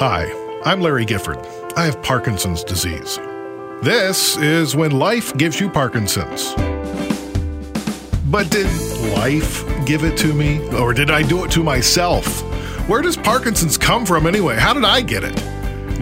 Hi, I'm Larry Gifford. I have Parkinson's disease. This is when life gives you Parkinson's. But did life give it to me? Or did I do it to myself? Where does Parkinson's come from anyway? How did I get it?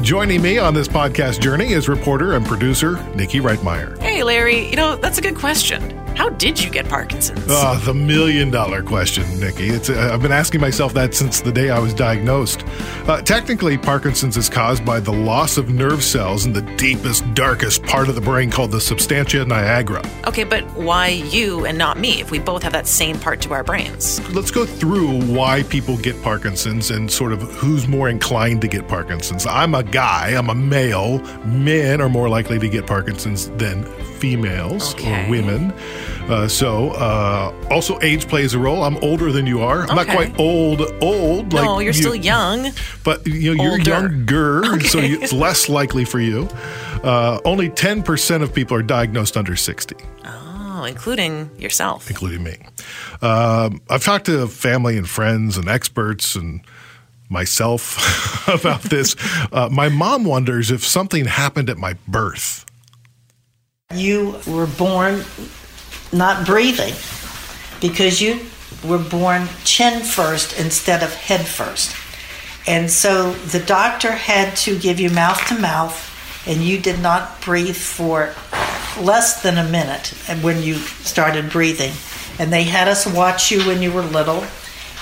Joining me on this podcast journey is reporter and producer Nikki Reitmeyer. Hey, Larry, you know, that's a good question. How did you get Parkinson's? Oh, the million dollar question, Nikki. It's, uh, I've been asking myself that since the day I was diagnosed. Uh, technically, Parkinson's is caused by the loss of nerve cells in the deepest, darkest part of the brain called the substantia nigra. Okay, but why you and not me if we both have that same part to our brains? Let's go through why people get Parkinson's and sort of who's more inclined to get Parkinson's. I'm a guy, I'm a male. Men are more likely to get Parkinson's than females Okay. or women. Uh, so, uh, also age plays a role. I'm older than you are. I'm not quite old, old. no, like you're you- still young. but you know, you're younger, so you, it's less likely for you. Uh, only 10% of people are diagnosed under 60, Oh, including yourself. including me. Um, I've talked to family and friends and experts and myself about this. Uh, my mom wonders if something happened at my birth. You were born not breathing because you were born chin first instead of head first. And so the doctor had to give you mouth to mouth, and you did not breathe for less than a minute and when you started breathing. And they had us watch you when you were little,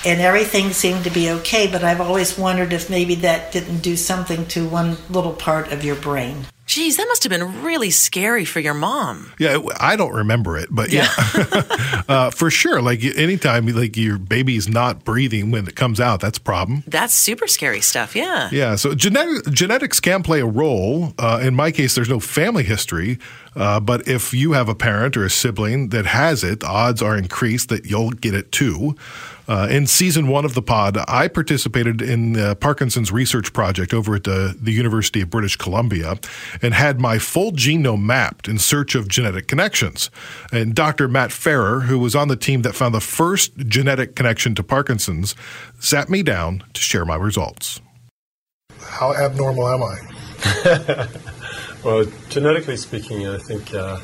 and everything seemed to be okay. But I've always wondered if maybe that didn't do something to one little part of your brain. Geez, that must have been really scary for your mom. Yeah, I don't remember it, but yeah, uh, for sure. Like anytime, like your baby's not breathing when it comes out, that's a problem. That's super scary stuff, yeah. Yeah, so genetic, genetics can play a role. Uh, in my case, there's no family history, uh, but if you have a parent or a sibling that has it, odds are increased that you'll get it too. Uh, in season one of the pod, I participated in the Parkinson's research project over at the, the University of British Columbia and had my full genome mapped in search of genetic connections. And Dr. Matt Farrer, who was on the team that found the first genetic connection to Parkinson's, sat me down to share my results. How abnormal am I? Well, genetically speaking, I think uh,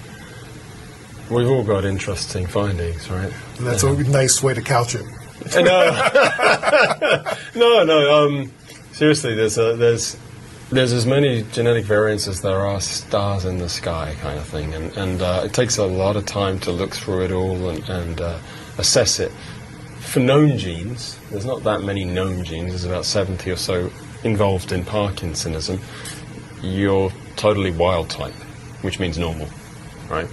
we've all got interesting findings, right? That's a nice way to couch it. No, no. Um, seriously, there's a, there's there's as many genetic variants as there are stars in the sky, kind of thing, and and uh, it takes a lot of time to look through it all and, and uh, assess it. For known genes, there's not that many known genes. There's about 70 or so involved in Parkinsonism. You're totally wild type, which means normal, right?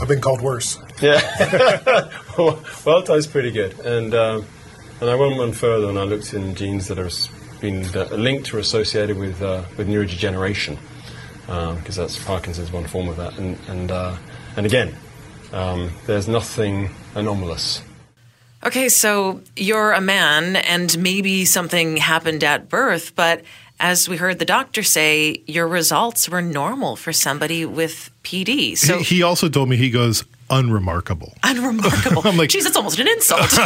I've been called worse. Yeah. well, wild type's pretty good. And, um, and I went one further and I looked in genes that have been linked or associated with, uh, with neurodegeneration, because that's Parkinson's one form of that. And, and, uh, and again, um, there's nothing anomalous. Okay, so you're a man and maybe something happened at birth, but as we heard the doctor say, your results were normal for somebody with PD. So he, he also told me he goes unremarkable. unremarkable. I'm like- Geez, that's almost an insult.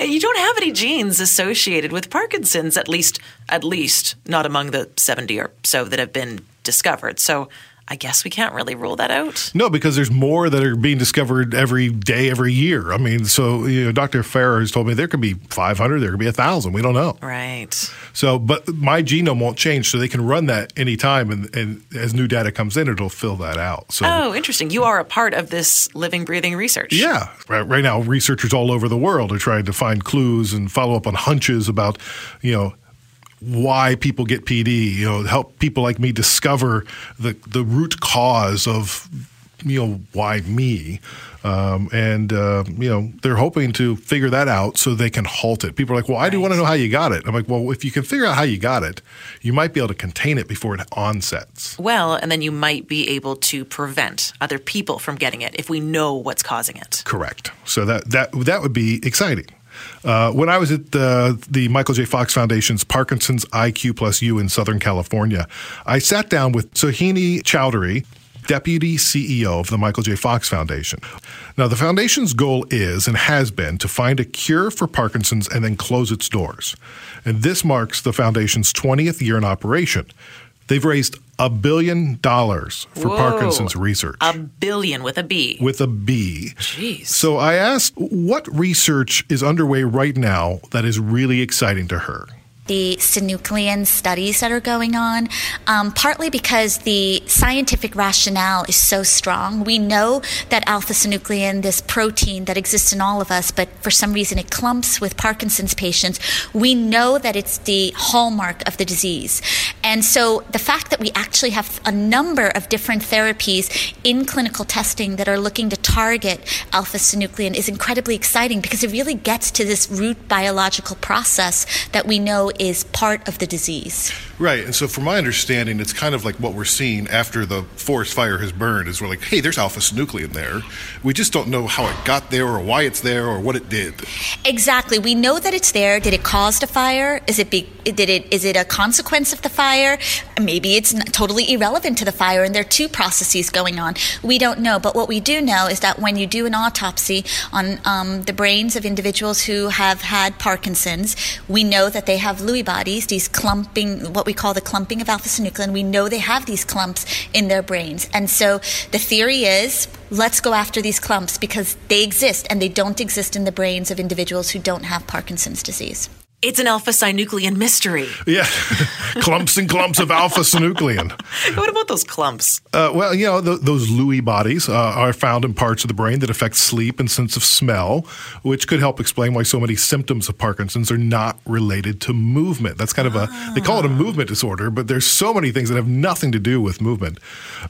You don't have any genes associated with Parkinson's, at least, at least not among the 70 or so that have been discovered. So I guess we can't really rule that out. No, because there's more that are being discovered every day, every year. I mean, so you know, Dr. Farrer has told me there could be 500, there could be a thousand. We don't know. Right. So, but my genome won't change, so they can run that anytime, and, and as new data comes in, it'll fill that out. So. Oh, interesting. You are a part of this living, breathing research. Yeah, right, right now researchers all over the world are trying to find clues and follow up on hunches about, you know, why people get PD. You know, help people like me discover the the root cause of, you know, why me. Um, and uh, you know they're hoping to figure that out so they can halt it. People are like, "Well, I do want to know how you got it." I'm like, "Well, if you can figure out how you got it, you might be able to contain it before it onsets." Well, and then you might be able to prevent other people from getting it if we know what's causing it. Correct. So that that that would be exciting. Uh, when I was at the, the Michael J. Fox Foundation's Parkinson's IQ Plus You in Southern California, I sat down with Sohini Chowdhury. deputy CEO of the Michael J. Fox Foundation. Now, the foundation's goal is and has been to find a cure for Parkinson's and then close its doors. And this marks the foundation's 20th year in operation. They've raised a billion dollars for Whoa. Parkinson's research. A billion with a B. with a B. Jeez. So I asked what research is underway right now that is really exciting to her. The synuclein studies that are going on, um, partly because the scientific rationale is so strong. We know that alpha synuclein, this protein that exists in all of us, but for some reason it clumps with Parkinson's patients, we know that it's the hallmark of the disease. And so the fact that we actually have a number of different therapies in clinical testing that are looking to target alpha synuclein is incredibly exciting because it really gets to this root biological process that we know is part of the disease. Right. And so, from my understanding, it's kind of like what we're seeing after the forest fire has burned is we're like, hey, there's alpha synuclein there. We just don't know how it got there or why it's there or what it did. Exactly. We know that it's there. Did it cause the fire? Is it be, did it is it a consequence of the fire? Maybe it's totally irrelevant to the fire and there are two processes going on. We don't know, but what we do know is that when you do an autopsy on um, the brains of individuals who have had Parkinson's, we know that they have Lewy bodies, these clumping, what we call the clumping of alpha synuclein. We know they have these clumps in their brains, and so the theory is let's go after these clumps because they exist and they don't exist in the brains of individuals who don't have Parkinson's disease. It's an alpha synuclein mystery. Yeah. clumps and clumps of alpha synuclein. What about those clumps? Uh, well, you know, th- those Lewy bodies uh, are found in parts of the brain that affect sleep and sense of smell, which could help explain why so many symptoms of Parkinson's are not related to movement. That's kind of a, they call it a movement disorder, but there's so many things that have nothing to do with movement.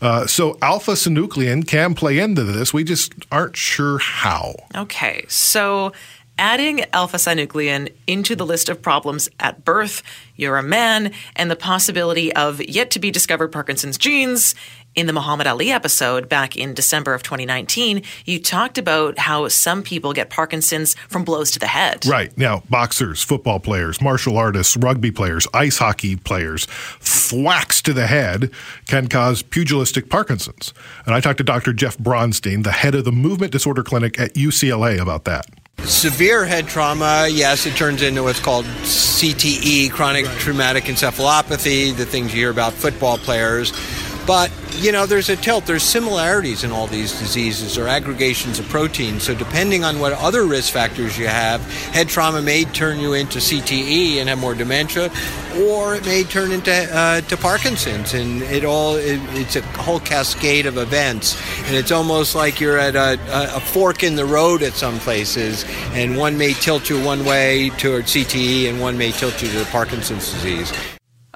Uh, so alpha synuclein can play into this. We just aren't sure how. Okay, so adding alpha synuclein into the list of problems at birth, you're a man, and the possibility of yet to be discovered Parkinson's genes. In the Muhammad Ali episode back in December of 2019, you talked about how some people get Parkinson's from blows to the head. Right. Now, boxers, football players, martial artists, rugby players, ice hockey players, thwacks to the head can cause pugilistic Parkinson's. And I talked to Dr. Jeff Bronstein, the head of the Movement Disorder Clinic at UCLA, about that. Severe head trauma, yes, it turns into what's called CTE, chronic traumatic encephalopathy, the things you hear about football players. But, you know, there's a tilt. There's similarities in all these diseases or aggregations of proteins. So, depending on what other risk factors you have, head trauma may turn you into CTE and have more dementia, or it may turn into uh, to Parkinson's. And it all it, it's a whole cascade of events. And it's almost like you're at a, a, fork in the road at some places, and one may tilt you one way toward CTE, and one may tilt you to Parkinson's disease.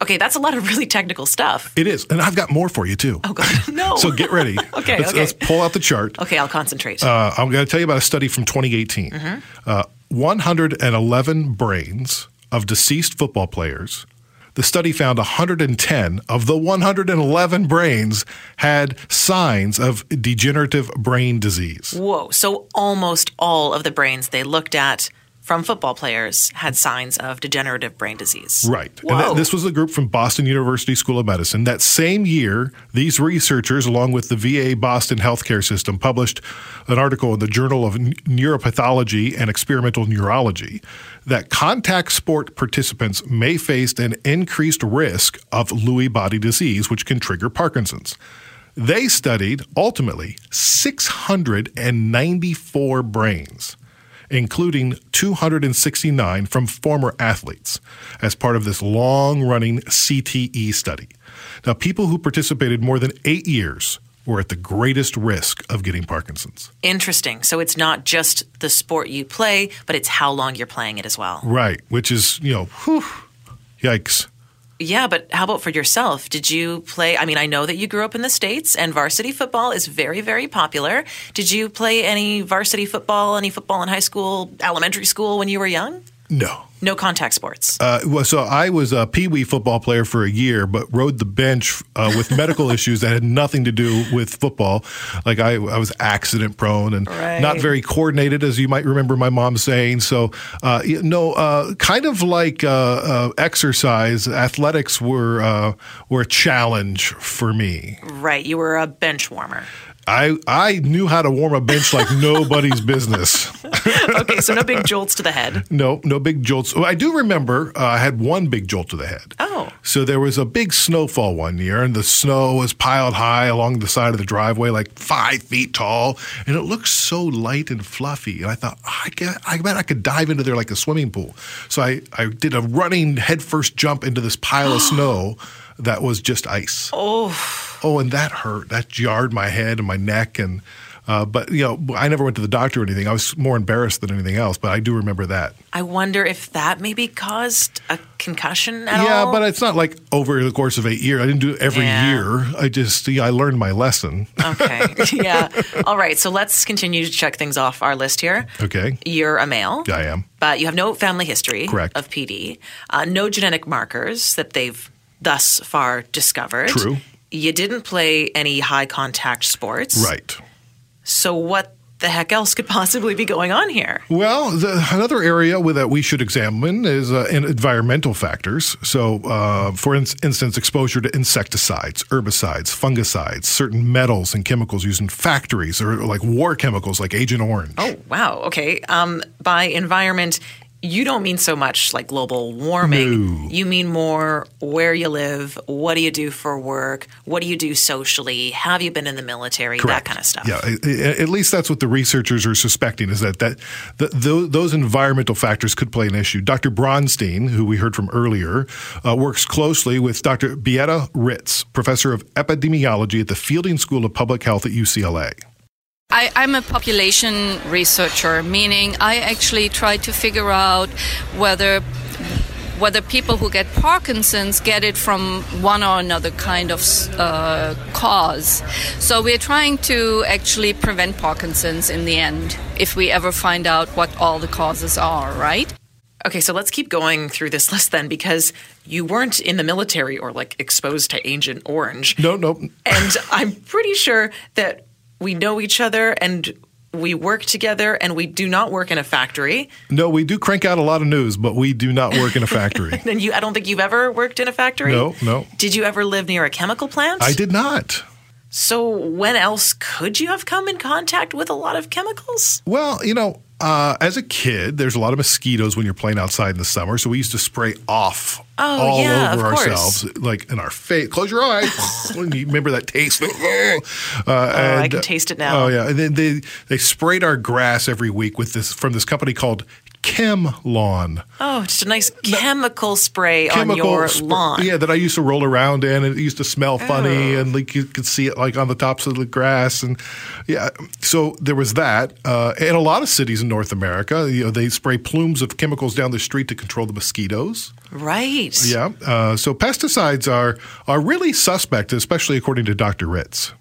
Okay, that's a lot of really technical stuff. It is. And I've got more for you, too. Oh, God. No. So get ready. Okay, let's, okay. let's pull out the chart. Okay, I'll concentrate. Uh, I'm going to tell you about a study from 2018. Mm-hmm. Uh, 111 brains of deceased football players. The study found 110 of the 111 brains had signs of degenerative brain disease. Whoa. So almost all of the brains they looked at from football players had signs of degenerative brain disease. Right. And Whoa. this was a group from Boston University School of Medicine. That same year, these researchers, along with the VA Boston healthcare system, published an article in the Journal of N- Neuropathology and Experimental Neurology that contact sport participants may face an increased risk of Lewy body disease, which can trigger Parkinson's. They studied ultimately 694 brains including 269 from former athletes, as part of this long running CTE study. Now, people who participated more than eight years were at the greatest risk of getting Parkinson's. Interesting. So it's not just the sport you play, but it's how long you're playing it as well. Right, which is, you know, whew, yikes. Yeah, but how about for yourself? Did you play? I mean, I know that you grew up in the States and varsity football is very, very popular. Did you play any varsity football, any football in high school, elementary school when you were young? No. No contact sports. Uh, well, so I was a pee wee football player for a year, but rode the bench uh, with medical issues that had nothing to do with football. Like I, I was accident prone and Right. not very coordinated, as you might remember my mom saying. So, uh, you know, uh, kind of like uh, uh, exercise, athletics were uh, were a challenge for me. right. You were a bench warmer. I I knew how to warm a bench like nobody's business. Okay, so no big jolts to the head. No, no big jolts. I do remember uh, I had one big jolt to the head. Oh. So there was a big snowfall one year, and the snow was piled high along the side of the driveway, like five feet tall, and it looked so light and fluffy. And I thought, I, get, I bet I could dive into there like a swimming pool. So I, I did a running headfirst jump into this pile of snow that was just ice. Oh, Oh, and that hurt. That jarred my head and my neck. And uh, but you know, I never went to the doctor or anything. I was more embarrassed than anything else. But I do remember that. I wonder if that maybe caused a concussion at yeah, all. but it's not like over the course of eight years. I didn't do it every Yeah. year. I just yeah, I learned my lesson. okay. yeah. All right. So let's continue to check things off our list here. Okay. You're a male. I am. But you have no family history Correct. of PD, uh, no genetic markers that they've thus far discovered. True. You didn't play any high contact sports. Right. So what the heck else could possibly be going on here? Well, the, another area that we should examine is uh, in environmental factors. So, uh, for in- instance, exposure to insecticides, herbicides, fungicides, certain metals and chemicals used in factories, or like war chemicals like Agent Orange. Oh, wow. Okay. Um, by environment, you don't mean so much like global warming. No. You mean more where you live, what do you do for work, what do you do socially, have you been in the military, that kind of stuff. Yeah, at least that's what the researchers are suspecting is that that th those, those environmental factors could play an issue. Dr. Bronstein, who we heard from earlier, uh, works closely with Dr. Beata Ritz, professor of epidemiology at the Fielding School of Public Health at UCLA. I, I'm a population researcher, meaning I actually try to figure out whether whether people who get Parkinson's get it from one or another kind of uh, cause. So we're trying to actually prevent Parkinson's in the end, if we ever find out what all the causes are, right? Okay, so let's keep going through this list then because you weren't in the military or like exposed to Agent Orange. No, no. And I'm pretty sure that we know each other and we work together and we do not work in a factory. No, we do crank out a lot of news, but we do not work in a factory. And you I don't think you've ever worked in a factory? No, no. Did you ever live near a chemical plant? I did not. So when else could you have come in contact with a lot of chemicals? Well, you know, uh, as a kid, there's a lot of mosquitoes when you're playing outside in the summer, so we used to spray off Oh, all yeah, over course. ourselves, like in our face. Close your eyes. You remember that taste? uh, Oh, I can taste it now. Oh yeah, and then they they sprayed our grass every week with this from this company called Chem Lawn. Oh, just a nice chemical spray on your spr- lawn. Yeah, that I used to roll around in, and it used to smell funny, Oh. and like you could see it like on the tops of the grass, and yeah. So there was that. Uh, in a lot of cities in North America, you know, they spray plumes of chemicals down the street to control the mosquitoes. Right. Yeah. Uh, so pesticides are are really suspect, especially according to Dr. Ritz.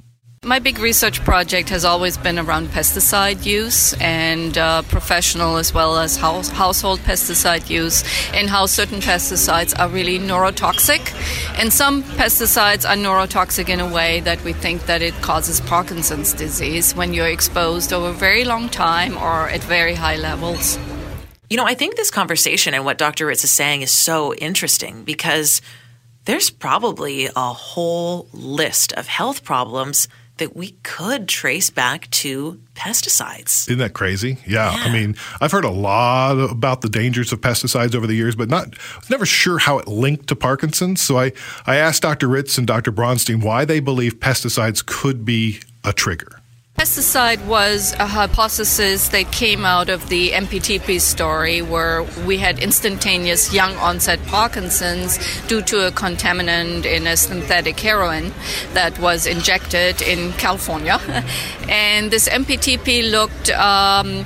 My big research project has always been around pesticide use and uh, professional as well as house, household pesticide use, and how certain pesticides are really neurotoxic. And some pesticides are neurotoxic in a way that we think that it causes Parkinson's disease when you're exposed over a very long time or at very high levels. You know, I think this conversation and what Dr. Ritz is saying is so interesting because there's probably a whole list of health problems that we could trace back to pesticides. Isn't that crazy? Yeah. I mean, I've heard a lot about the dangers of pesticides over the years, but not was never sure how it linked to Parkinson's. So I, I asked Dr. Ritz and Dr. Bronstein why they believe pesticides could be a trigger. Pesticide was a hypothesis that came out of the MPTP story where we had instantaneous young onset Parkinson's due to a contaminant in a synthetic heroin that was injected in California. and this MPTP looked um,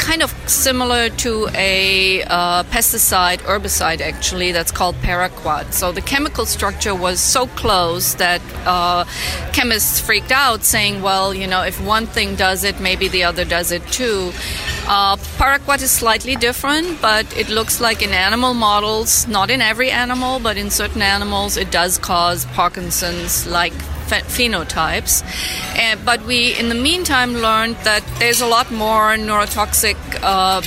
kind of similar to a uh, pesticide, herbicide actually, that's called paraquat. So the chemical structure was so close that uh, chemists freaked out, saying, well, you know, if one thing does it, maybe the other does it too. Uh, paraquat is slightly different, but it looks like in animal models, not in every animal, but in certain animals, it does cause Parkinson's like phenotypes. Uh, but we, in the meantime, learned that there's a lot more neurotoxic um,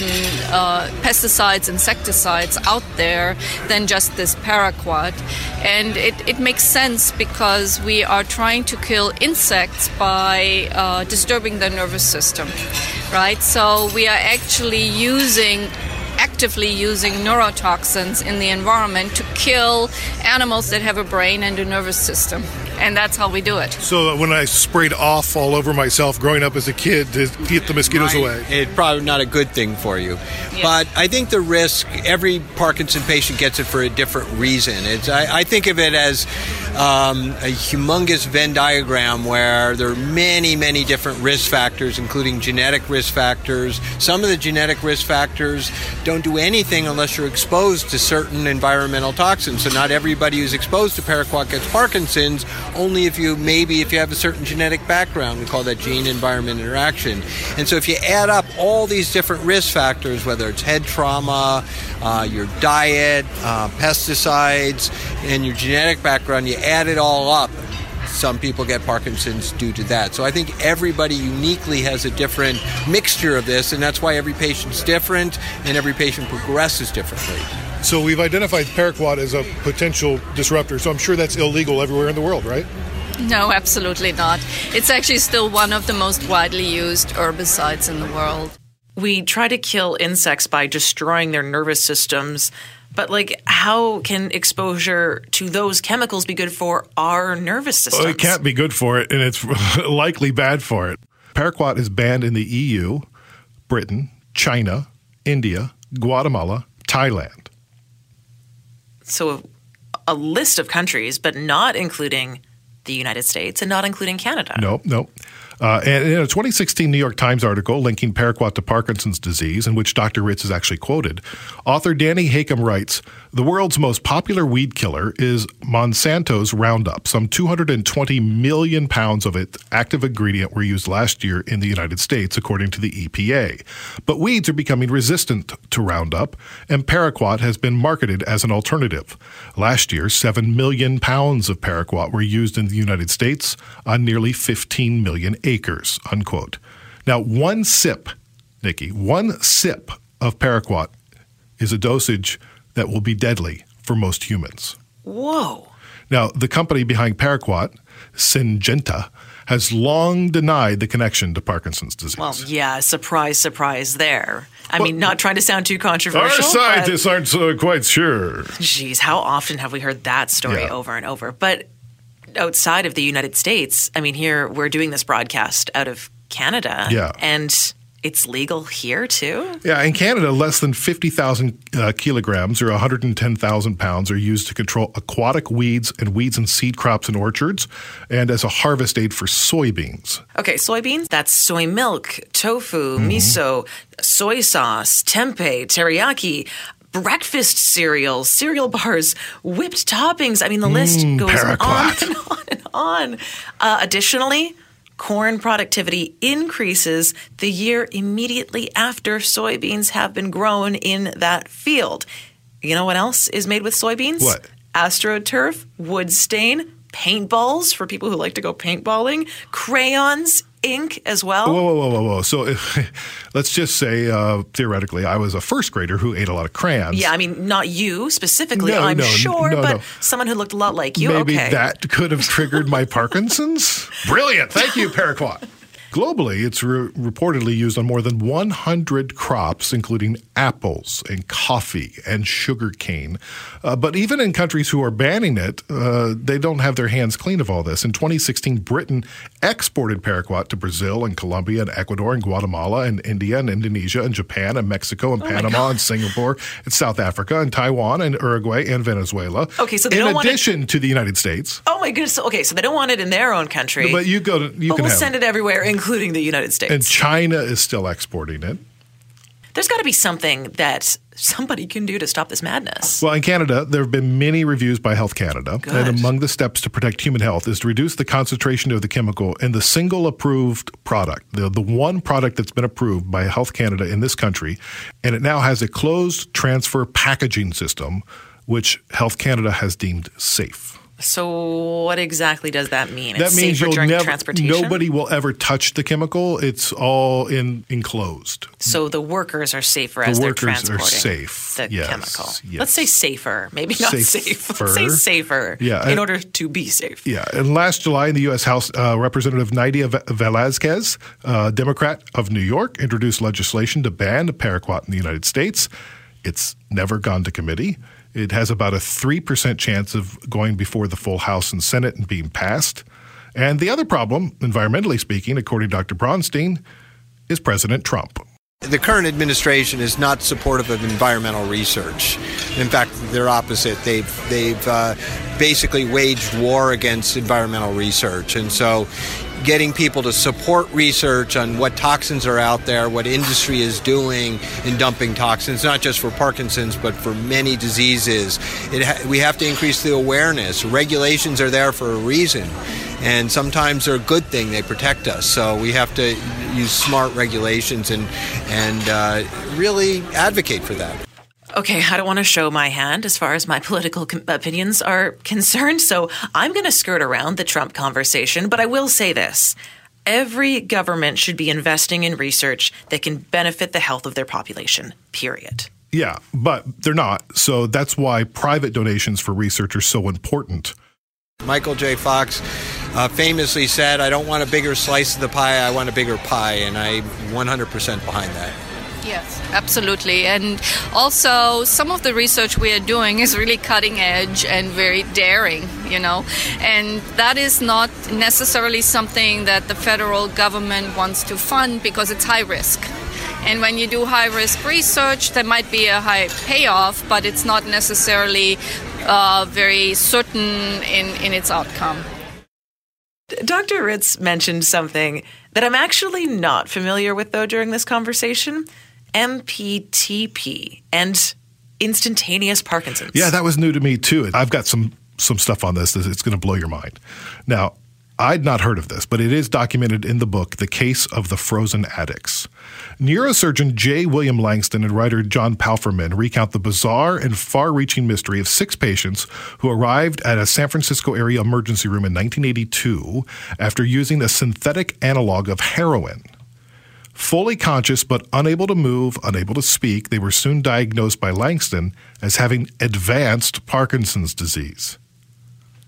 uh, pesticides, insecticides out there than just this paraquat. And it, it makes sense because we are trying to kill insects by uh, disturbing their nervous system, right? So we are actually using actively using neurotoxins in the environment to kill animals that have a brain and a nervous system and that's how we do it. So when I sprayed off all over myself growing up as a kid to keep the mosquitoes right. away, it's probably not a good thing for you. But I think the risk every Parkinson patient gets it for a different reason. It's I, I think of it as um, a humongous Venn diagram where there are many many different risk factors, including genetic risk factors. Some of the genetic risk factors don't do anything unless you're exposed to certain environmental toxins. So not everybody who's exposed to paraquat gets Parkinson's only if you maybe if you have a certain genetic background. We call that gene environment interaction. And so if you add up all these different risk factors, whether it's head trauma, uh, your diet, uh, pesticides, and your genetic background, you add it all up some people get Parkinson's due to that. So I think everybody uniquely has a different mixture of this, and that's why every patient's different and every patient progresses differently. So we've identified paraquat as a potential disruptor. So I'm sure that's illegal everywhere in the world, right? No, absolutely not. It's actually still one of the most widely used herbicides in the world. We try to kill insects by destroying their nervous systems, but like how can exposure to those chemicals be good for our nervous systems? Well, it can't be good for it and it's likely bad for it. Paraquat is banned in the EU, Britain, China, India, Guatemala, Thailand so a list of countries, but not including the United States and not including Canada. No, no. Uh, and in a 2016 New York Times article linking paraquat to Parkinson's disease, in which Dr. Ritz is actually quoted, author Danny Hakim writes The world's most popular weed killer is Monsanto's Roundup. Some 220 million pounds of its active ingredient were used last year in the United States, according to the EPA. But weeds are becoming resistant to Roundup, and paraquat has been marketed as an alternative. Last year, 7 million pounds of paraquat were used in the United States on nearly 15 million acres, unquote. Now, one sip, Nikki, one sip of paraquat is a dosage that will be deadly for most humans. Whoa. Now, the company behind paraquat, Syngenta, has long denied the connection to Parkinson's disease. Well, yeah, surprise, surprise there. I well, mean, not trying to sound too controversial. Our scientists aren't so quite sure. Geez, how often have we heard that story yeah. over and over? But outside of the United States, I mean, here we're doing this broadcast out of Canada. Yeah. And it's legal here too? Yeah, in Canada, less than 50,000 uh, kilograms or 110,000 pounds are used to control aquatic weeds and weeds and seed crops in orchards and as a harvest aid for soybeans. Okay, soybeans, that's soy milk, tofu, mm-hmm. miso, soy sauce, tempeh, teriyaki breakfast cereals, cereal bars, whipped toppings. I mean, the list mm, goes on and on and on. Uh, additionally, corn productivity increases the year immediately after soybeans have been grown in that field. You know what else is made with soybeans? What? AstroTurf, wood stain, paintballs for people who like to go paintballing, crayons, ink as well. Whoa, whoa, whoa, whoa, whoa. So if, let's just say, uh, theoretically, I was a first grader who ate a lot of crayons. Yeah, I mean, not you specifically, no, I'm no, sure, no, but someone who looked a lot like you. Maybe okay. that could have triggered my Parkinson's. Brilliant. Thank you, Paraquat. Globally, it's re- reportedly used on more than 100 crops, including apples and coffee and sugarcane. Uh, but even in countries who are banning it, uh, they don't have their hands clean of all this. In 2016, Britain exported paraquat to Brazil and Colombia and Ecuador and Guatemala and India and Indonesia and Japan and Mexico and Oh Panama and Singapore and South Africa and Taiwan and Uruguay and Venezuela. Okay, so they in don't want it- addition to the United States. Oh my goodness. Okay, so they don't want it in their own country. But you go to you but can we'll send it everywhere, including the United States. and China is still exporting it. There's got to be something that somebody can do to stop this madness. Well, in Canada, there have been many reviews by Health Canada, Good. and among the steps to protect human health is to reduce the concentration of the chemical in the single approved product, the, the one product that's been approved by Health Canada in this country, and it now has a closed transfer packaging system, which Health Canada has deemed safe. So, what exactly does that mean? that it's means safer you'll during never, transportation. nobody will ever touch the chemical. It's all in enclosed. So the workers are safer The as they're workers are transporting safe. the Yes, chemical. yes. Let's say safer, maybe not safe. Let's say safer. Yeah, in order to be safe. Yeah, and last July, in the U.S. House uh, Representative Nydia Ve- Velazquez, uh, Democrat of New York, introduced legislation to ban paraquat in the United States. It's never gone to committee. It has about a 3% chance of going before the full House and Senate and being passed. And the other problem, environmentally speaking, according to Dr. Bronstein, is President Trump. The current administration is not supportive of environmental research. In fact, they're opposite. They've they've uh, basically waged war against environmental research, and so getting people to support research on what toxins are out there, what industry is doing in dumping toxins, not just for Parkinson's but for many diseases. Ha- we have to increase the awareness. Regulations are there for a reason, and sometimes they're a good thing. They protect us. So we have to use smart regulations and and uh, really advocate for that. Okay, I don't want to show my hand as far as my political com- opinions are concerned, so I'm going to skirt around the Trump conversation, but I will say this. Every government should be investing in research that can benefit the health of their population, period. Yeah, but they're not. So that's why private donations for research are so important. Michael J. Fox uh, famously said, "I don't want a bigger slice of the pie. I want a bigger pie," and I'm 100% behind that. Yes, absolutely. And also, some of the research we are doing is really cutting edge and very daring, you know. And that is not necessarily something that the federal government wants to fund because it's high risk. And when you do high risk research, there might be a high payoff, but it's not necessarily uh, very certain in, in its outcome. Dr. Ritz mentioned something that I'm actually not familiar with, though, during this conversation MPTP and instantaneous Parkinson's. Yeah, that was new to me too. I've got some some stuff on this it's going to blow your mind. Now, I'd not heard of this, but it is documented in the book The Case of the Frozen Addicts. Neurosurgeon J. William Langston and writer John Palfreman recount the bizarre and far-reaching mystery of six patients who arrived at a San Francisco area emergency room in 1982 after using a synthetic analog of heroin. Fully conscious but unable to move, unable to speak, they were soon diagnosed by Langston as having advanced Parkinson's disease.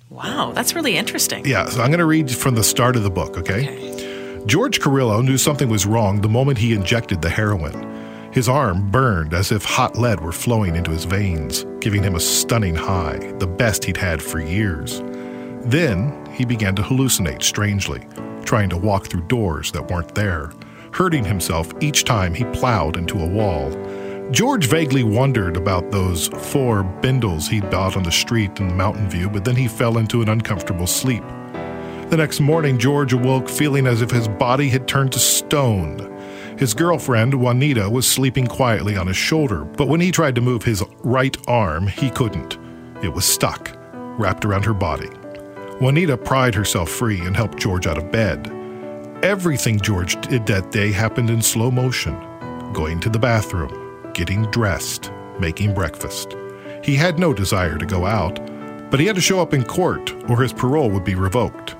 Wow, that's really interesting. Yeah, so I'm going to read from the start of the book, okay? George Carrillo knew something was wrong the moment he injected the heroin. His arm burned as if hot lead were flowing into his veins, giving him a stunning high, the best he'd had for years. Then he began to hallucinate strangely, trying to walk through doors that weren't there, hurting himself each time he plowed into a wall. George vaguely wondered about those four bindles he'd bought on the street in Mountain View, but then he fell into an uncomfortable sleep. The next morning, George awoke feeling as if his body had turned to stone. His girlfriend, Juanita, was sleeping quietly on his shoulder, but when he tried to move his right arm, he couldn't. It was stuck, wrapped around her body. Juanita pried herself free and helped George out of bed. Everything George did that day happened in slow motion going to the bathroom, getting dressed, making breakfast. He had no desire to go out, but he had to show up in court or his parole would be revoked.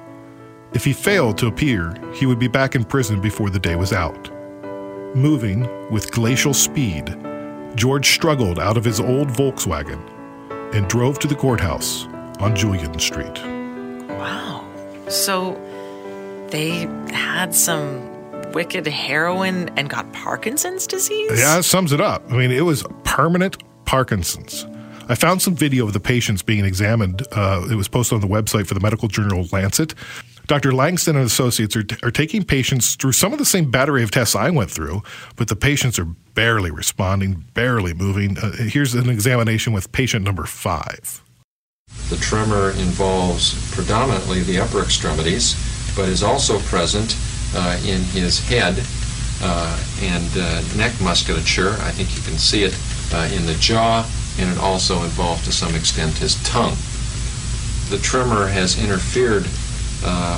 If he failed to appear, he would be back in prison before the day was out. Moving with glacial speed, George struggled out of his old Volkswagen and drove to the courthouse on Julian Street. Wow. So they had some wicked heroin and got Parkinson's disease? Yeah, that sums it up. I mean, it was permanent Parkinson's. I found some video of the patients being examined. Uh, it was posted on the website for the medical journal Lancet. Dr. Langston and associates are, are taking patients through some of the same battery of tests I went through, but the patients are barely responding, barely moving. Uh, here's an examination with patient number five. The tremor involves predominantly the upper extremities, but is also present uh, in his head uh, and uh, neck musculature. I think you can see it uh, in the jaw, and it also involved to some extent his tongue. The tremor has interfered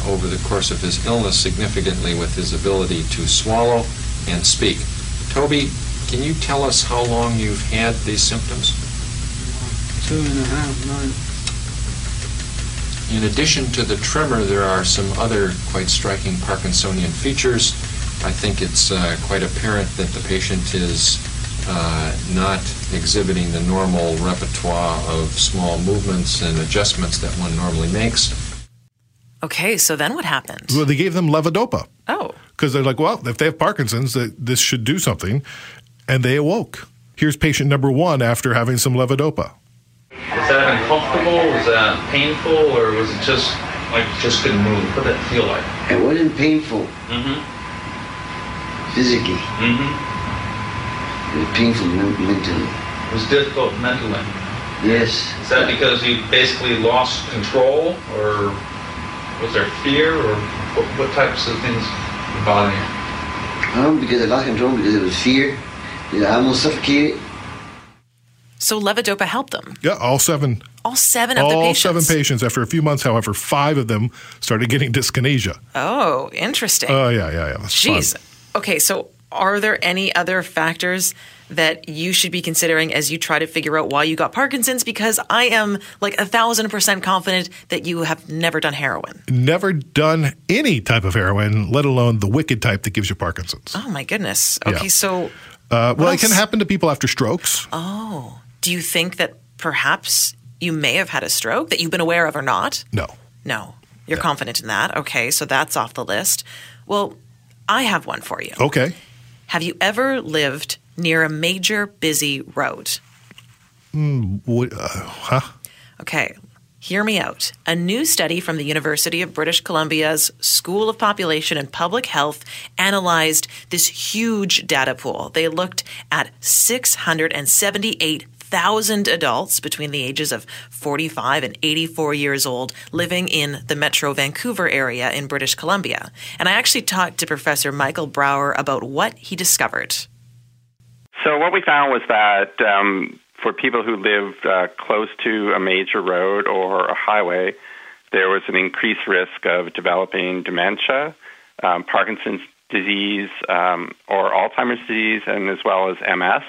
over the course of his illness significantly with his ability to swallow and speak. Toby, can you tell us how long you've had these symptoms? Two and a half months. In addition to the tremor, there are some other quite striking Parkinsonian features. I think it's uh, quite apparent that the patient is uh, not exhibiting the normal repertoire of small movements and adjustments that one normally makes. Okay, so then what happened? Well, they gave them levodopa Oh, because they're like, well, if they have Parkinson's, that this should do something, and they awoke. Here's patient number one after having some levodopa. Was that uncomfortable? Was that painful? Or was it just like just couldn't move? What did that feel like? It wasn't painful Mm-hmm. physically. Mm-hmm. It was painful mentally. It was difficult mentally. Yes. Is that because you basically lost control? Or was there fear? Or what, what types of things bothering you? Um, because I lost control because it was fear. You know, I almost suffocated. So levodopa helped them. Yeah, all seven. All seven of the All patients. seven patients. After a few months, however, five of them started getting dyskinesia. Oh, interesting. Oh yeah, yeah, yeah. That's Jeez. fun. Okay, so are there any other factors that you should be considering as you try to figure out why you got Parkinson's? Because I am like a thousand percent confident that you have never done heroin. Never done any type of heroin, let alone the wicked type that gives you Parkinson's. Oh my goodness. Okay, Yeah. so Uh, well, it can happen to people after strokes. oh, do you think that perhaps you may have had a stroke that you've been aware of or not? No. No. You're confident in that. Okay, so that's off the list. Well, I have one for you. Okay. Have you ever lived near a major busy road? What, uh, huh? Okay, hear me out. A new study from the University of British Columbia's School of Population and Public Health analyzed this huge data pool. They looked at 678,000 adults between the ages of 45 and 84 years old living in the Metro Vancouver area in British Columbia. And I actually talked to Professor Michael Brauer about what he discovered. So what we found was that um, for people who lived uh, close to a major road or a highway, there was an increased risk of developing dementia, um, Parkinson's disease, um, or Alzheimer's disease, and as well as MS.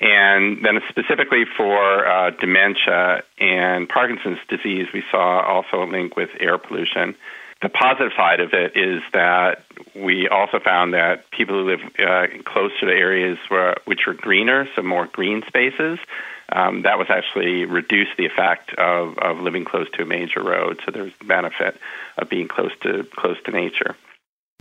And then specifically for uh, dementia and Parkinson's disease, we saw also a link with air pollution. The positive side of it is that we also found that people who live uh, close to the areas where, which are greener, so more green spaces, um, that was actually reduced the effect of, of living close to a major road. So there's benefit of being close to close to nature.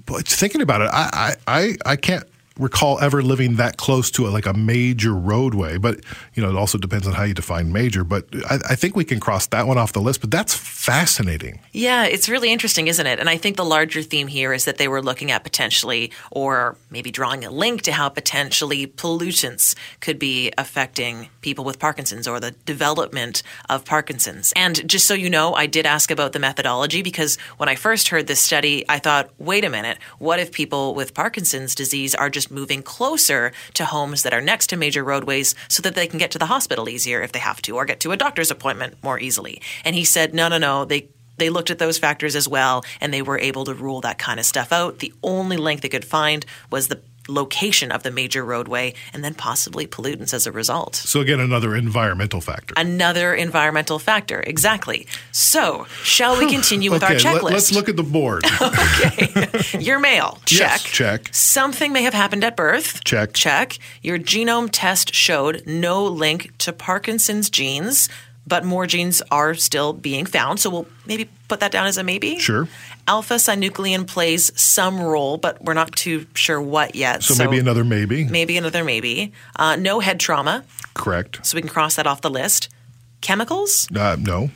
But thinking about it, I, I, I can't recall ever living that close to a, like a major roadway. But you know, it also depends on how you define major. But I, I think we can cross that one off the list. But that's fascinating. Yeah, it's really interesting, isn't it? And I think the larger theme here is that they were looking at potentially, or maybe drawing a link to how potentially pollutants could be affecting people with Parkinson's or the development of Parkinson's. And just so you know, I did ask about the methodology because when I first heard this study, I thought, wait a minute, what if people with Parkinson's disease are just moving closer to homes that are next to major roadways so that they can get to the hospital easier if they have to or get to a doctor's appointment more easily? And he said, no, no, no, they they looked at those factors as well and they were able to rule that kind of stuff out. The only link they could find was the location of the major roadway and then possibly pollutants as a result. So again, another environmental factor. Another environmental factor, exactly. So, shall we continue with okay, our checklist? Let, us look at the board. Okay. Your male, check. Yes, check. Something may have happened at birth. Check. Check. Your genome test showed no link to Parkinson's genes, but more genes are still being found. So we'll maybe put that down as a maybe. Sure. Alpha synuclein plays some role, but we're not too sure what yet. So, maybe another maybe. Maybe another maybe. Uh, no head trauma, Correct. so we can cross that off the list. Chemicals? Uh, no.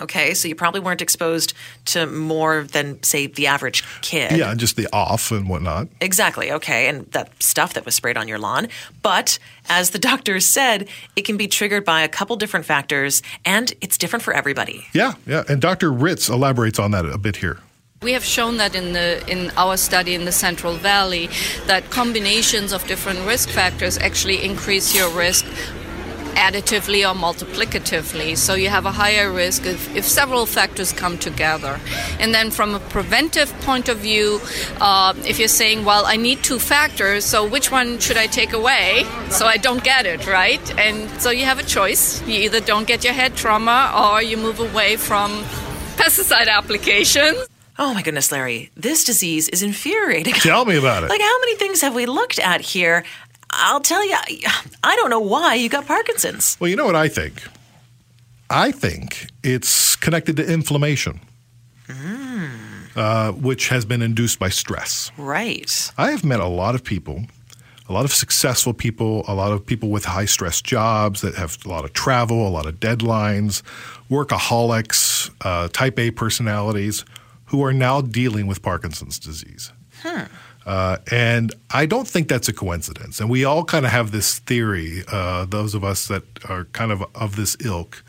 Okay, so you probably weren't exposed to more than, say, the average kid. Yeah, just the off and whatnot. Exactly. Okay. And that stuff that was sprayed on your lawn. But as the doctors said, it can be triggered by a couple different factors and it's different for everybody. Yeah, yeah. And Dr. Ritz elaborates on that a bit here. We have shown that in the in our study in the Central Valley that combinations of different risk factors actually increase your risk additively or multiplicatively. So you have a higher risk if, if several factors come together. And then from a preventive point of view, uh, if you're saying, well, I need two factors, so which one should I take away so I don't get it, right? And so you have a choice. You either don't get your head trauma or you move away from pesticide applications. Oh my goodness, Larry, this disease is infuriating. Tell me about it. Like, how many things have we looked at here? I'll tell you, I don't know why you got Parkinson's. Well, you know what I think? I think it's connected to inflammation, Mm. uh, which has been induced by stress. Right. I have met a lot of people, a lot of successful people, a lot of people with high stress jobs that have a lot of travel, a lot of deadlines, workaholics, uh, type A personalities who are now dealing with Parkinson's disease. Uh, and I don't think that's a coincidence. And we all kind of have this theory, uh, those of us that are kind of of this ilk,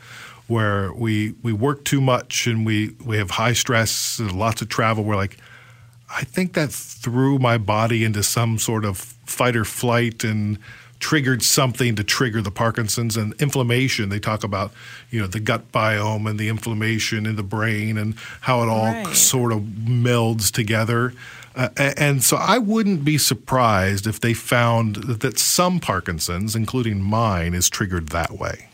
where we we work too much and we we have high stress and lots of travel. We're like, I think that threw my body into some sort of fight or flight and triggered something to trigger the Parkinson's and inflammation. They talk about, you know, the gut biome and the inflammation in the brain and how it all Right. sort of melds together. Uh, and so I wouldn't be surprised if they found that, some Parkinson's, including mine, is triggered that way.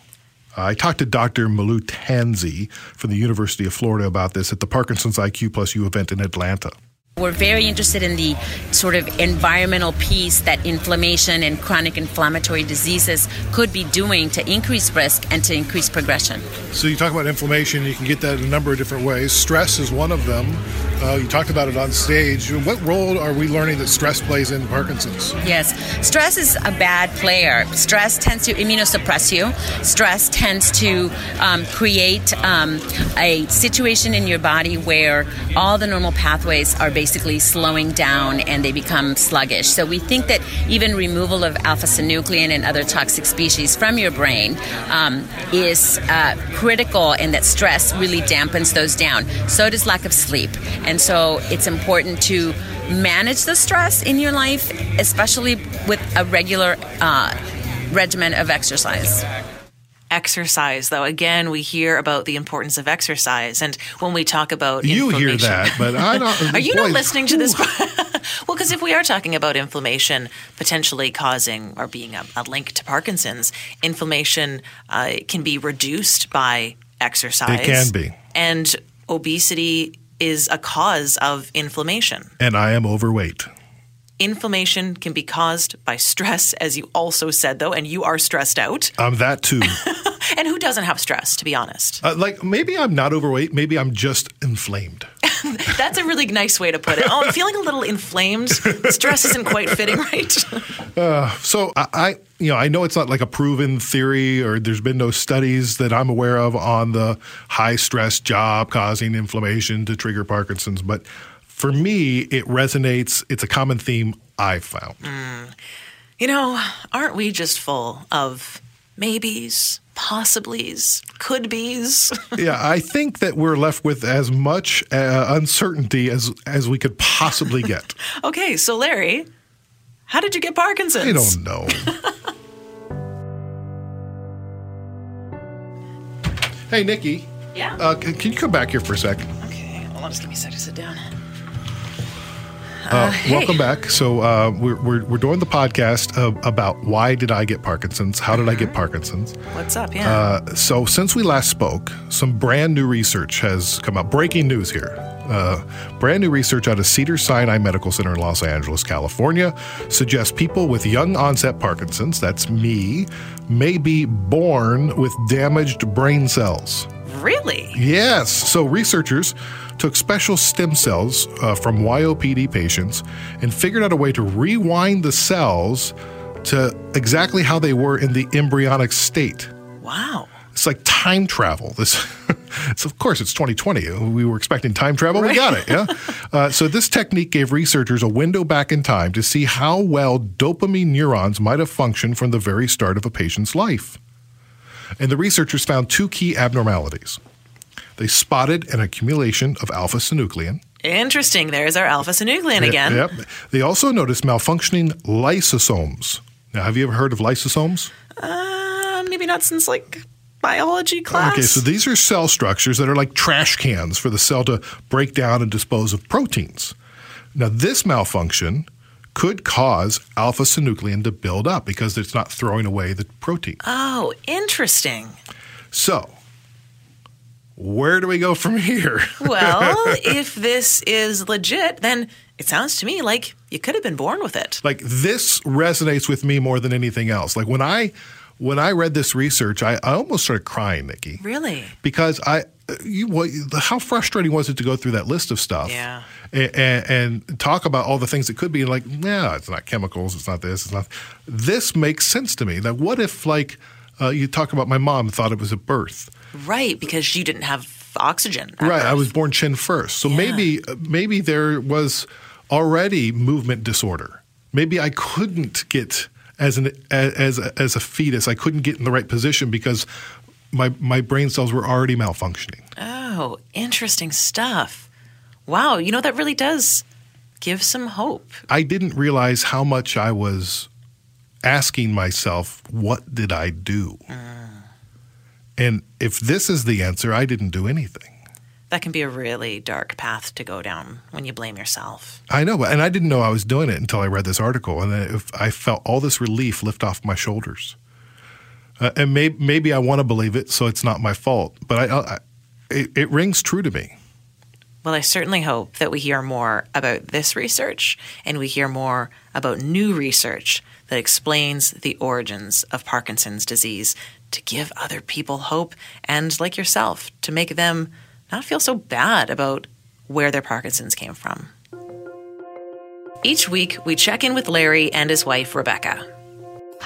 I talked to Dr. Malú Tansey from the University of Florida about this at the Parkinson's IQ Plus You event in Atlanta. We're very interested in the sort of environmental piece that inflammation and chronic inflammatory diseases could be doing to increase risk and to increase progression. So you talk about inflammation, you can get that in a number of different ways. Stress is one of them. Uh, you talked about it on stage. What role are we learning that stress plays in Parkinson's? Yes, stress is a bad player. Stress tends to immunosuppress you. Stress tends to um, create um, a situation in your body where all the normal pathways are basically slowing down and they become sluggish. So we think that even removal of alpha synuclein and other toxic species from your brain um, is uh, critical, and that stress really dampens those down. So does lack of sleep, and so it's important to manage the stress in your life, especially with a regular uh, regimen of exercise. Exercise, though, again, we hear about the importance of exercise. And when we talk about You hear that, but I don't. Are you boy, not listening to this? well, because if we are talking about inflammation potentially causing or being a, a link to Parkinson's, inflammation uh, can be reduced by exercise. It can be. And obesity is a cause of inflammation. And I am overweight. Inflammation can be caused by stress, as you also said, though, and you are stressed out. I'm that too. And who doesn't have stress, to be honest? uh, like maybe I'm not overweight. Maybe I'm just inflamed. That's a really nice way to put it. Oh, I'm feeling a little inflamed. Stress isn't quite fitting right. Uh, so I, I, you know, I know it's not like a proven theory, or there's been no studies that I'm aware of on the high stress job causing inflammation to trigger Parkinson's. But for me, it resonates. It's a common theme I've found. You know, aren't we just full of maybes, possiblies, could be's? yeah, I think that we're left with as much uh, uncertainty as as we could possibly get. okay, so Larry, how did you get Parkinson's? I don't know. hey, Nikki. Yeah. Uh, can you come back here for a sec? Okay, hold on, just give me a sec to sit down. Uh, hey. Welcome back. So uh, we're, we're we're doing the podcast uh, about why did I get Parkinson's? How did I get Parkinson's? What's up? Yeah. Uh, so since we last spoke, some brand new research has come out. Breaking news here. Uh, brand new research out of Cedars-Sinai Medical Center in Los Angeles, California, suggests people with young onset Parkinson's, that's me, may be born with damaged brain cells. Really? Yes. So researchers took special stem cells uh, from YOPD patients and figured out a way to rewind the cells to exactly how they were in the embryonic state. Wow. It's like time travel. This, it's of course, it's 2020. We were expecting time travel. We got it. Yeah. Uh, so this technique gave researchers a window back in time to see how well dopamine neurons might have functioned from the very start of a patient's life. And the researchers found two key abnormalities. They spotted an accumulation of alpha synuclein, Interesting. There's our alpha synuclein again. Yep. They also noticed malfunctioning lysosomes. Now, have you ever heard of lysosomes? Uh, maybe not since like biology class. Okay, so these are cell structures that are like trash cans for the cell to break down and dispose of proteins. Now, this malfunction could cause alpha synuclein to build up because it's not throwing away the protein. Oh, interesting. So, where do we go from here? Well, if this is legit, then it sounds to me like you could have been born with it. like this resonates with me more than anything else. Like when I when I read this research, I, I almost started crying, Nikki, Really? because I you what, how frustrating was it to go through that list of stuff? Yeah. And, and, and talk about all the things that could be. Like, no, it's not chemicals. It's not this. It's not. This makes sense to me. Like, what if like uh, you talk about my mom thought it was a birth? Right, because you didn't have oxygen. Right. I was born chin first. So maybe maybe there was already movement disorder. Maybe I couldn't get as an as as a fetus. I couldn't get in the right position because my my brain cells were already malfunctioning. Oh, interesting stuff. Wow, you know that really does give some hope. I didn't realize how much I was asking myself, what did I do? Mm. And if this is the answer, I didn't do anything. That can be a really dark path to go down when you blame yourself. I know, and I didn't know I was doing it until I read this article, and then I felt all this relief lift off my shoulders. Uh, and may, maybe I want to believe it, so it's not my fault. But I, I it, it rings true to me. Well, I certainly hope that we hear more about this research and we hear more about new research that explains the origins of Parkinson's disease to give other people hope and, like yourself, to make them not feel so bad about where their Parkinson's came from. Each week, we check in with Larry and his wife, Rebecca.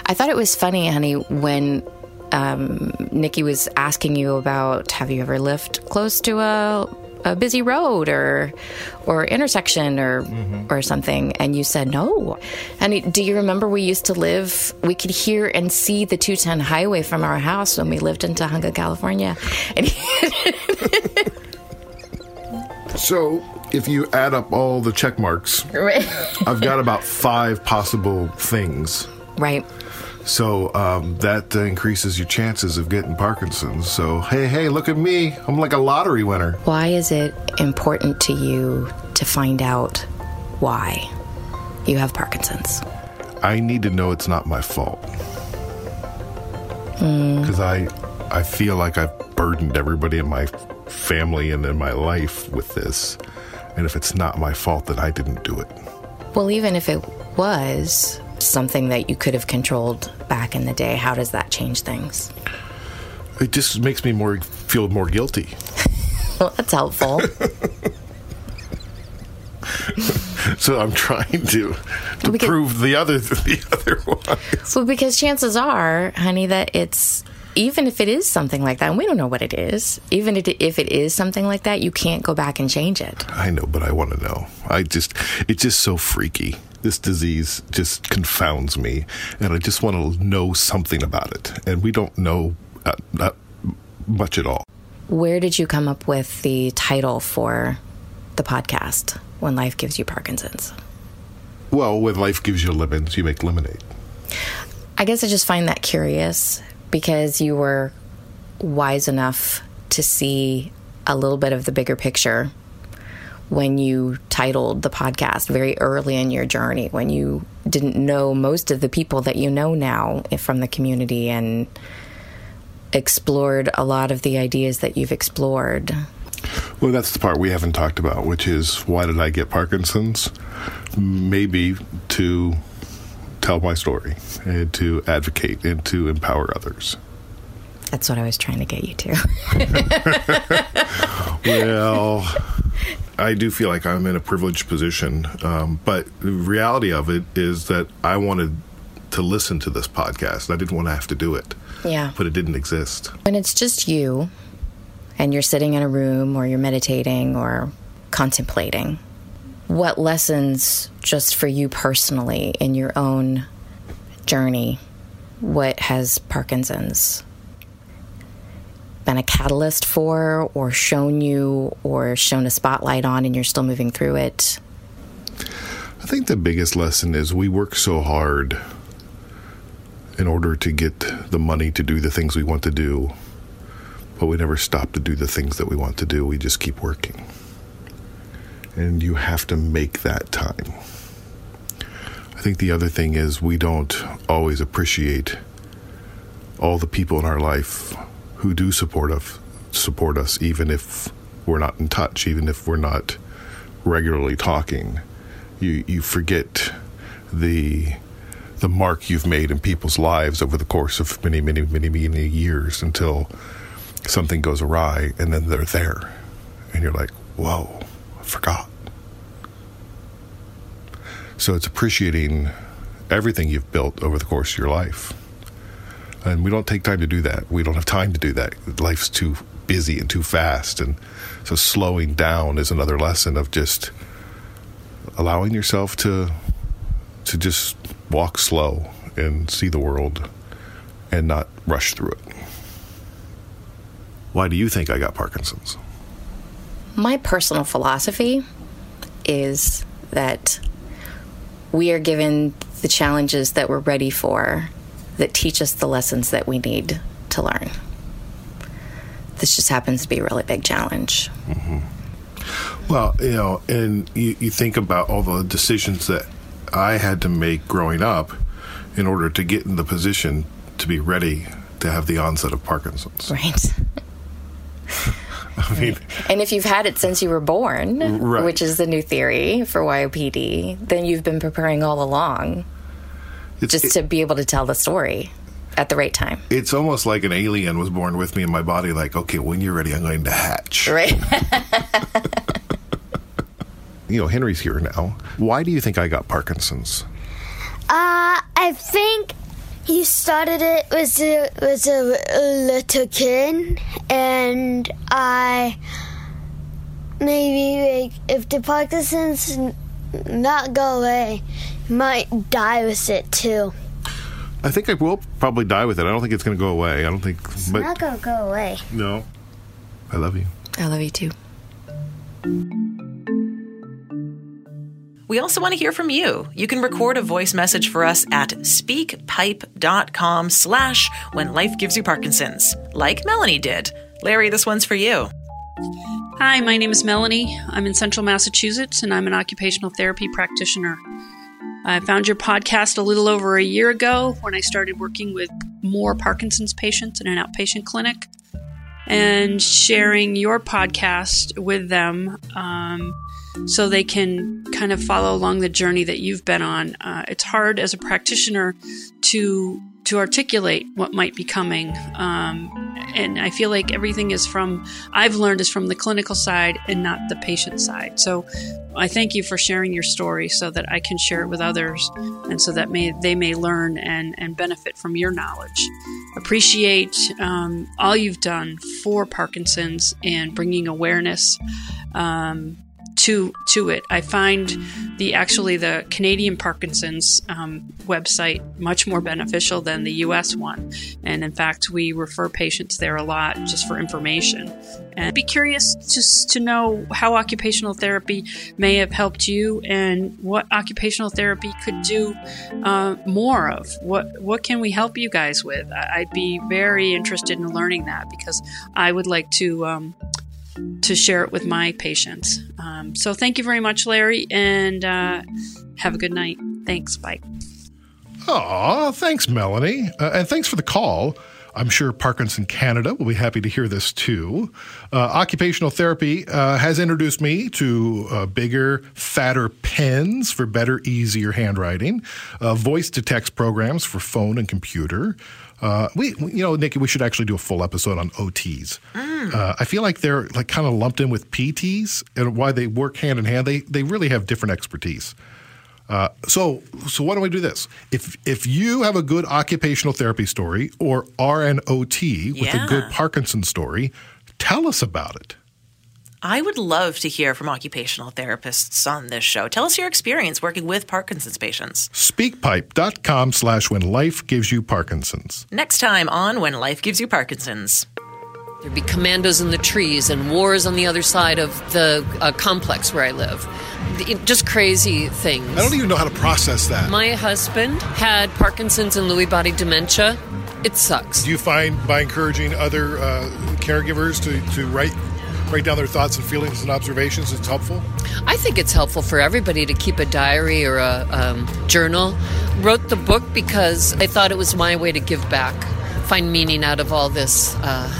I thought it was funny, honey, when um, Nikki was asking you about have you ever lived close to a, a busy road or or intersection or mm-hmm. or something, and you said no. And do you remember we used to live? We could hear and see the 210 highway from our house when we lived in Tujunga, California. And So, if you add up all the check marks, Right. I've got about five possible things. right. So um, that uh, increases your chances of getting Parkinson's. So, hey, hey, look at me. I'm like a lottery winner. Why is it important to you to find out why you have Parkinson's? I need to know it's not my fault. Mm. Because I, I feel like I've burdened everybody in my family and in my life with this. And if it's not my fault, then I didn't do it. Well, even if it was something that you could have controlled back in the day, how does that change things? It just makes me more feel more guilty. Well, that's helpful. So I'm trying to to Because- prove the other the other one. well, because chances are, honey, that it's even if it is something like that, and we don't know what it is, even if it is something like that, you can't go back and change it. I know, but I want to know. I just it's just so freaky. This disease just confounds me, and I just want to know something about it. And we don't know uh, not much at all. Where did you come up with the title for the podcast, When Life Gives You Parkinson's? Well, when life gives you lemons, you make lemonade. I guess I just find that curious because you were wise enough to see a little bit of the bigger picture when you titled the podcast very early in your journey, when you didn't know most of the people that you know now from the community and explored a lot of the ideas that you've explored. Well, that's the part we haven't talked about, which is why did I get Parkinson's? Maybe to tell my story and to advocate and to empower others. That's what I was trying to get you to. well, I do feel like I'm in a privileged position, um, but the reality of it is that I wanted to listen to this podcast. I didn't want to have to do it, yeah. but it didn't exist. When it's just you and you're sitting in a room or you're meditating or contemplating, what lessons, just for you personally in your own journey, what has Parkinson's been a catalyst for, or shown you, or shown a spotlight on, and you're still moving through it? I think the biggest lesson is we work so hard in order to get the money to do the things we want to do, but we never stop to do the things that we want to do. We just keep working. And you have to make that time. I think the other thing is we don't always appreciate all the people in our life who do support us, support us, even if we're not in touch, even if we're not regularly talking. You you forget the the mark you've made in people's lives over the course of many, many, many, many years until something goes awry and then they're there. And you're like, whoa, I forgot. So it's appreciating everything you've built over the course of your life. And we don't take time to do that. We don't have time to do that. Life's too busy and too fast. And so slowing down is another lesson of just allowing yourself to to just walk slow and see the world and not rush through it. Why do you think I got Parkinson's? My personal philosophy is that we are given the challenges that we're ready for that teach us the lessons that we need to learn. This just happens to be a really big challenge. Mm-hmm. Well, you know, and you, you think about all the decisions that I had to make growing up in order to get in the position to be ready to have the onset of Parkinson's. Right. I mean, And if you've had it since you were born, Right. which is the new theory for YOPD, then you've been preparing all along just to be able to tell the story at the right time. it's almost like an alien was born with me in my body, like, okay, when you're ready, I'm going to hatch. Right. You know, Henry's here now. Why do you think I got Parkinson's? Uh, I think he started it was a was a little kid, and I maybe like if the Parkinson's not go away, might die with it too. I think I will probably die with it. I don't think it's going to go away. I don't think, It's but not gonna go away. no. I love you. I love you too. We also want to hear from you. You can record a voice message for us at speakpipe.com slash when life gives you Parkinson's, like Melanie did. Larry, this one's for you. Hi, my name is Melanie. I'm in central Massachusetts and I'm an occupational therapy practitioner. I found your podcast a little over a year ago when I started working with more Parkinson's patients in an outpatient clinic and sharing your podcast with them um, so they can kind of follow along the journey that you've been on. Uh, it's hard as a practitioner to to articulate what might be coming, um, and I feel like everything is from I've learned is from the clinical side and not the patient side. So I thank you for sharing your story so that I can share it with others, and so that may they may learn and and benefit from your knowledge. Appreciate um, all you've done for Parkinson's and bringing awareness. Um, to to it. I find the actually the Canadian Parkinson's um, website much more beneficial than the U.S. one, and in fact, we refer patients there a lot just for information. And I'd be curious just to know how occupational therapy may have helped you, and what occupational therapy could do uh, more of. What what can we help you guys with? I'd be very interested in learning that because I would like to. Um, to share it with my patients. Um, so thank you very much, Larry, and uh, have a good night. Thanks. Bye. Aw, thanks, Melanie. Uh, and thanks for the call. I'm sure Parkinson Canada will be happy to hear this too. Uh, occupational therapy uh, has introduced me to uh, bigger, fatter pens for better, easier handwriting, uh, voice to text programs for phone and computer. Uh, we, you know, Nikki, we should actually do a full episode on OTs. Uh, I feel like they're like kind of lumped in with PTs and why they work hand in hand. They they really have different expertise. Uh, so, so why don't we do this? If if you have a good occupational therapy story or are an OT with Yeah. a good Parkinson story, tell us about it. I would love to hear from occupational therapists on this show. Tell us your experience working with Parkinson's patients. Speakpipe.com slash when life gives you Parkinson's. Next time on When Life Gives You Parkinson's. There'd be commandos in the trees and wars on the other side of the uh, complex where I live. It- just crazy things. I don't even know how to process that. My husband had Parkinson's and Lewy body dementia. It sucks. Do you find by encouraging other uh, caregivers to, to write write down their thoughts and feelings and observations, it's helpful? I think it's helpful for everybody to keep a diary or a um, journal. Wrote the book because I thought it was my way to give back, find meaning out of all this uh,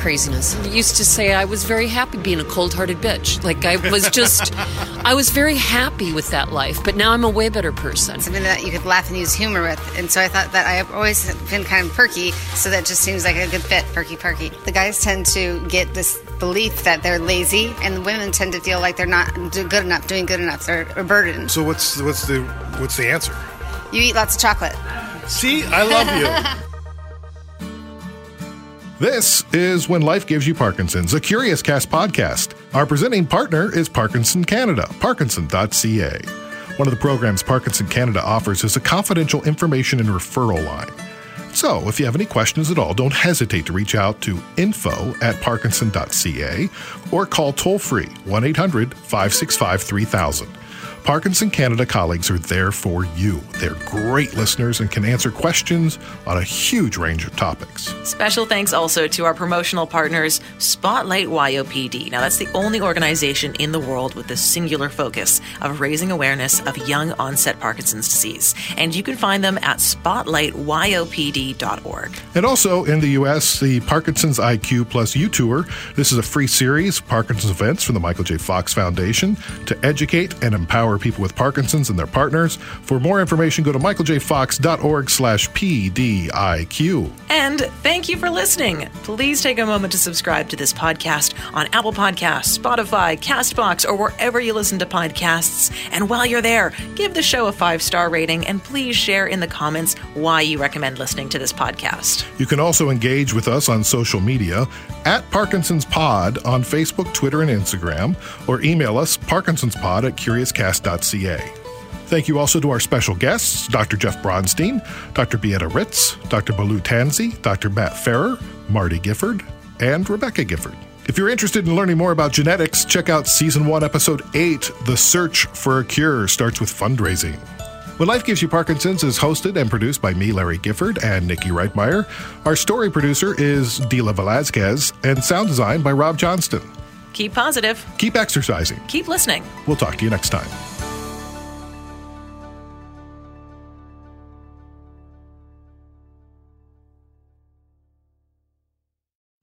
craziness. I used to say I was very happy being a cold hearted bitch. Like, I was just, I was very happy with that life, but now I'm a way better person. something that you could laugh and use humor with. And so I thought that I've always been kind of perky, so that just seems like a good fit, perky, perky. The guys tend to get this belief that they're lazy, and the women tend to feel like they're not good enough, doing good enough, or, or burdened. So what's what's the what's the answer? You eat lots of chocolate. See, I love you. This is When Life Gives You Parkinson's, a Curious Cast podcast. Our presenting partner is Parkinson Canada, parkinson.ca. One of the programs Parkinson Canada offers is a confidential information and referral line. So, if you have any questions at all, don't hesitate to reach out to info at parkinson.ca or call toll free 1 800 565 3000. Parkinson Canada colleagues are there for you. They're great listeners and can answer questions on a huge range of topics. Special thanks also to our promotional partners, Spotlight YOPD. Now, that's the only organization in the world with the singular focus of raising awareness of young onset Parkinson's disease. And you can find them at spotlightyopd.org. And also in the U.S., the Parkinson's IQ Plus You Tour. This is a free series, Parkinson's events from the Michael J. Fox Foundation to educate and empower people with Parkinson's and their partners. For more information, go to michaeljfox.org slash PDIQ. And thank you for listening. Please take a moment to subscribe to this podcast on Apple Podcasts, Spotify, Castbox, or wherever you listen to podcasts. And while you're there, give the show a five star rating and please share in the comments why you recommend listening to this podcast. You can also engage with us on social media at Parkinson's Pod on Facebook, Twitter, and Instagram, or email us parkinsonspod at Thank you also to our special guests, Dr. Jeff Bronstein, Dr. Beata Ritz, Dr. Malú Tansey, Dr. Matt Farrer, Marty Gifford, and Rebecca Gifford. If you're interested in learning more about genetics, check out Season 1, Episode 8 The Search for a Cure starts with fundraising. When Life Gives You Parkinson's is hosted and produced by me, Larry Gifford, and Nikki Reitmeyer. Our story producer is Dila Velazquez, and sound design by Rob Johnston. Keep positive, Keep exercising. keep listening. We'll talk to you next time.